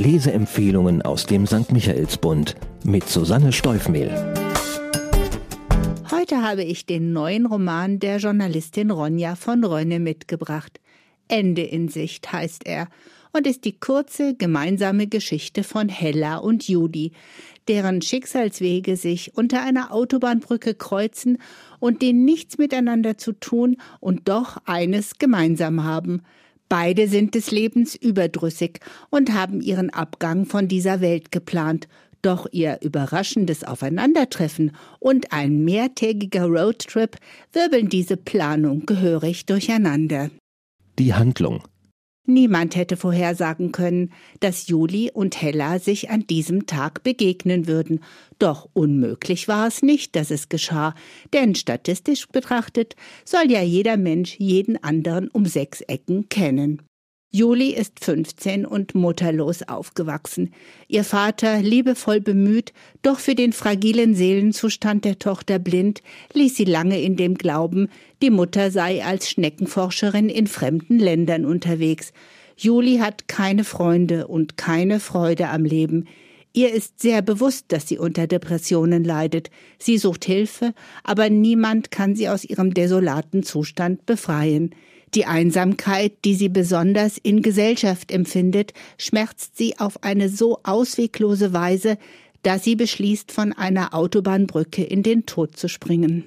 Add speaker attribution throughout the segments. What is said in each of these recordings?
Speaker 1: Leseempfehlungen aus dem St. Michaelsbund mit Susanne Steufmehl.
Speaker 2: Heute habe ich den neuen Roman der Journalistin Ronja von Rönne mitgebracht. Ende in Sicht heißt er und ist die kurze gemeinsame Geschichte von Hella und Judy, deren Schicksalswege sich unter einer Autobahnbrücke kreuzen und die nichts miteinander zu tun und doch eines gemeinsam haben. Beide sind des Lebens überdrüssig und haben ihren Abgang von dieser Welt geplant. Doch ihr überraschendes Aufeinandertreffen und ein mehrtägiger Roadtrip wirbeln diese Planung gehörig durcheinander.
Speaker 1: Die Handlung
Speaker 2: Niemand hätte vorhersagen können, dass Juli und Hella sich an diesem Tag begegnen würden. Doch unmöglich war es nicht, dass es geschah, denn statistisch betrachtet soll ja jeder Mensch jeden anderen um sechs Ecken kennen. Juli ist 15 und mutterlos aufgewachsen. Ihr Vater, liebevoll bemüht, doch für den fragilen Seelenzustand der Tochter blind, ließ sie lange in dem Glauben, die Mutter sei als Schneckenforscherin in fremden Ländern unterwegs. Juli hat keine Freunde und keine Freude am Leben. Ihr ist sehr bewusst, dass sie unter Depressionen leidet. Sie sucht Hilfe, aber niemand kann sie aus ihrem desolaten Zustand befreien. Die Einsamkeit, die sie besonders in Gesellschaft empfindet, schmerzt sie auf eine so ausweglose Weise, dass sie beschließt, von einer Autobahnbrücke in den Tod zu springen.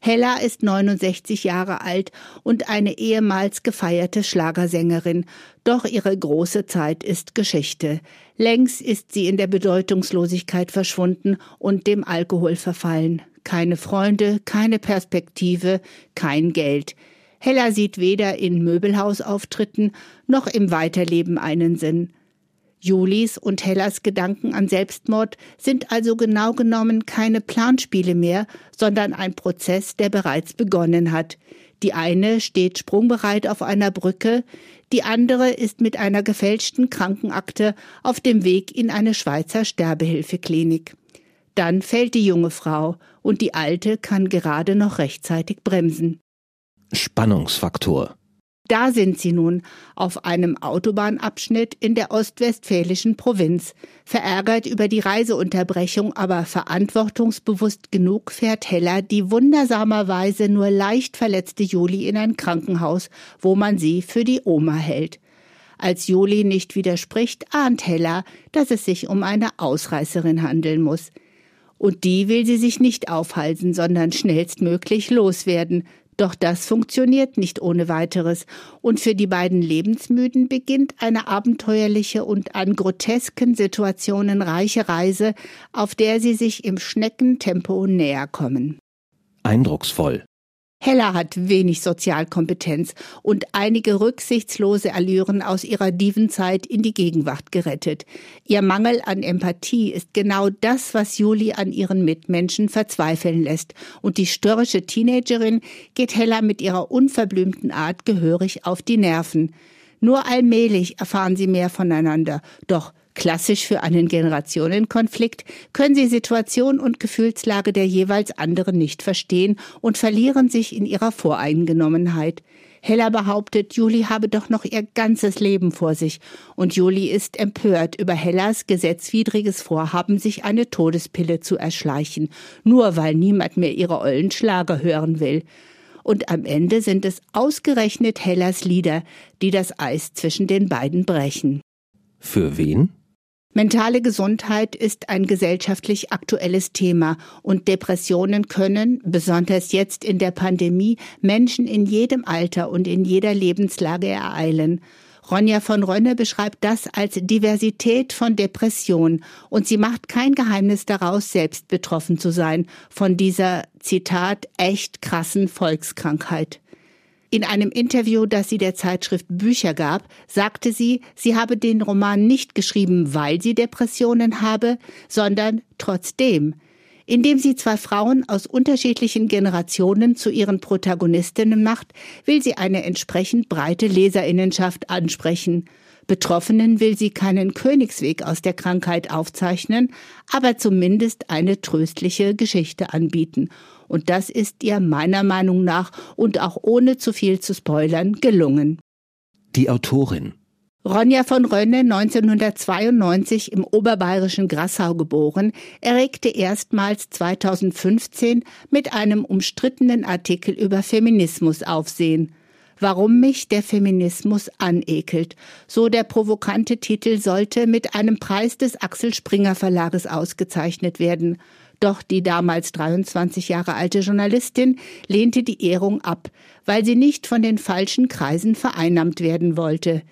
Speaker 2: Hella ist 69 Jahre alt und eine ehemals gefeierte Schlagersängerin, doch ihre große Zeit ist Geschichte. Längst ist sie in der Bedeutungslosigkeit verschwunden und dem Alkohol verfallen. Keine Freunde, keine Perspektive, kein Geld. Hella sieht weder in Möbelhausauftritten noch im Weiterleben einen Sinn. Julis und Hellas Gedanken an Selbstmord sind also genau genommen keine Planspiele mehr, sondern ein Prozess, der bereits begonnen hat. Die eine steht sprungbereit auf einer Brücke, die andere ist mit einer gefälschten Krankenakte auf dem Weg in eine Schweizer Sterbehilfeklinik. Dann fällt die junge Frau und die alte kann gerade noch rechtzeitig bremsen.
Speaker 1: Spannungsfaktor.
Speaker 2: Da sind sie nun, auf einem Autobahnabschnitt in der ostwestfälischen Provinz. Verärgert über die Reiseunterbrechung, aber verantwortungsbewusst genug fährt Hella die wundersamerweise nur leicht verletzte Juli in ein Krankenhaus, wo man sie für die Oma hält. Als Juli nicht widerspricht, ahnt Hella, dass es sich um eine Ausreißerin handeln muss. Und die will sie sich nicht aufhalten, sondern schnellstmöglich loswerden, doch das funktioniert nicht ohne weiteres, und für die beiden Lebensmüden beginnt eine abenteuerliche und an grotesken Situationen reiche Reise, auf der sie sich im Schneckentempo näher kommen.
Speaker 1: Eindrucksvoll.
Speaker 2: Hella hat wenig Sozialkompetenz und einige rücksichtslose Allüren aus ihrer Divenzeit in die Gegenwart gerettet. Ihr Mangel an Empathie ist genau das, was Juli an ihren Mitmenschen verzweifeln lässt. Und die störrische Teenagerin geht Hella mit ihrer unverblümten Art gehörig auf die Nerven. Nur allmählich erfahren sie mehr voneinander. Doch Klassisch für einen Generationenkonflikt können sie Situation und Gefühlslage der jeweils anderen nicht verstehen und verlieren sich in ihrer Voreingenommenheit. Hella behauptet, Juli habe doch noch ihr ganzes Leben vor sich, und Juli ist empört über Hellas gesetzwidriges Vorhaben, sich eine Todespille zu erschleichen, nur weil niemand mehr ihre ollen Schlager hören will. Und am Ende sind es ausgerechnet Hellas Lieder, die das Eis zwischen den beiden brechen.
Speaker 1: Für wen?
Speaker 2: Mentale Gesundheit ist ein gesellschaftlich aktuelles Thema und Depressionen können, besonders jetzt in der Pandemie, Menschen in jedem Alter und in jeder Lebenslage ereilen. Ronja von Rönne beschreibt das als Diversität von Depression und sie macht kein Geheimnis daraus, selbst betroffen zu sein von dieser, Zitat, echt krassen Volkskrankheit. In einem Interview, das sie der Zeitschrift Bücher gab, sagte sie, sie habe den Roman nicht geschrieben, weil sie Depressionen habe, sondern trotzdem. Indem sie zwei Frauen aus unterschiedlichen Generationen zu ihren Protagonistinnen macht, will sie eine entsprechend breite Leserinnenschaft ansprechen. Betroffenen will sie keinen Königsweg aus der Krankheit aufzeichnen, aber zumindest eine tröstliche Geschichte anbieten. Und das ist ihr meiner Meinung nach und auch ohne zu viel zu spoilern gelungen.
Speaker 1: Die Autorin
Speaker 2: Ronja von Rönne, 1992 im oberbayerischen Grassau geboren, erregte erstmals 2015 mit einem umstrittenen Artikel über Feminismus Aufsehen. Warum mich der Feminismus anekelt. So der provokante Titel sollte mit einem Preis des Axel Springer Verlages ausgezeichnet werden. Doch die damals 23 Jahre alte Journalistin lehnte die Ehrung ab, weil sie nicht von den falschen Kreisen vereinnahmt werden wollte.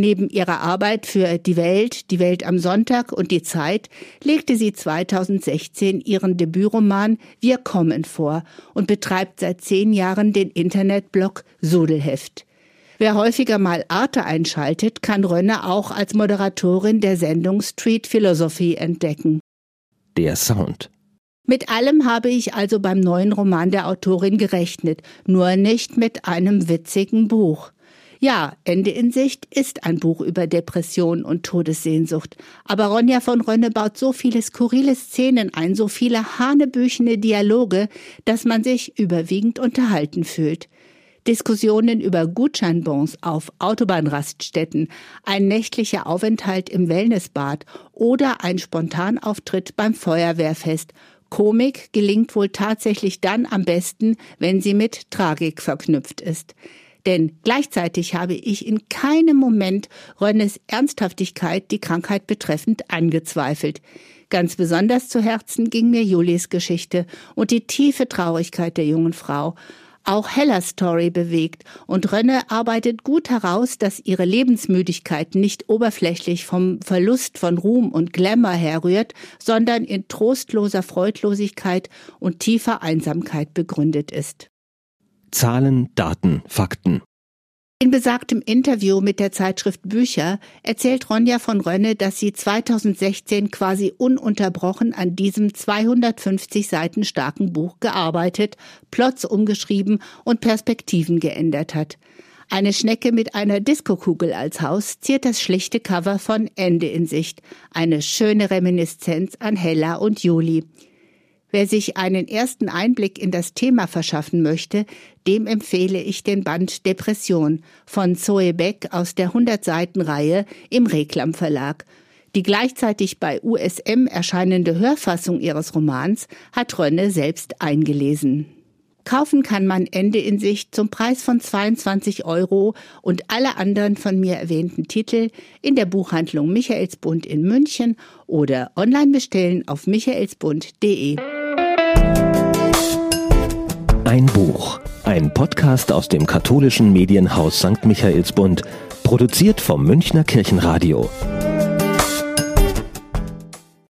Speaker 2: Neben ihrer Arbeit für Die Welt, Die Welt am Sonntag und Die Zeit legte sie 2016 ihren Debütroman Wir kommen vor und betreibt seit zehn Jahren den Internetblog Sudelheft. Wer häufiger mal Arte einschaltet, kann Rönne auch als Moderatorin der Sendung Street Philosophy entdecken.
Speaker 1: Der Sound.
Speaker 2: Mit allem habe ich also beim neuen Roman der Autorin gerechnet, nur nicht mit einem witzigen Buch. Ja, Ende in Sicht ist ein Buch über Depression und Todessehnsucht. Aber Ronja von Rönne baut so viele skurrile Szenen ein, so viele hanebüchene Dialoge, dass man sich überwiegend unterhalten fühlt. Diskussionen über Gutscheinbons auf Autobahnraststätten, ein nächtlicher Aufenthalt im Wellnessbad oder ein Spontanauftritt beim Feuerwehrfest. Komik gelingt wohl tatsächlich dann am besten, wenn sie mit Tragik verknüpft ist. Denn gleichzeitig habe ich in keinem Moment Rönnes Ernsthaftigkeit die Krankheit betreffend angezweifelt. Ganz besonders zu Herzen ging mir Julis Geschichte und die tiefe Traurigkeit der jungen Frau. Auch Hellas Story bewegt und Rönne arbeitet gut heraus, dass ihre Lebensmüdigkeit nicht oberflächlich vom Verlust von Ruhm und Glamour herrührt, sondern in trostloser Freudlosigkeit und tiefer Einsamkeit begründet ist.
Speaker 1: Zahlen, Daten, Fakten.
Speaker 2: In besagtem Interview mit der Zeitschrift Bücher erzählt Ronja von Rönne, dass sie 2016 quasi ununterbrochen an diesem 250 Seiten starken Buch gearbeitet, Plots umgeschrieben und Perspektiven geändert hat. Eine Schnecke mit einer Diskokugel als Haus ziert das schlichte Cover von Ende in Sicht. Eine schöne Reminiszenz an Hella und Juli. Wer sich einen ersten Einblick in das Thema verschaffen möchte, dem empfehle ich den Band Depression von Zoe Beck aus der 100-Seiten-Reihe im Reklam Verlag. Die gleichzeitig bei USM erscheinende Hörfassung ihres Romans hat Rönne selbst eingelesen. Kaufen kann man Ende in Sicht zum Preis von 22 Euro und alle anderen von mir erwähnten Titel in der Buchhandlung Michaelsbund in München oder online bestellen auf michaelsbund.de.
Speaker 1: Ein Podcast aus dem katholischen Medienhaus St. Michaelsbund, produziert vom Münchner Kirchenradio.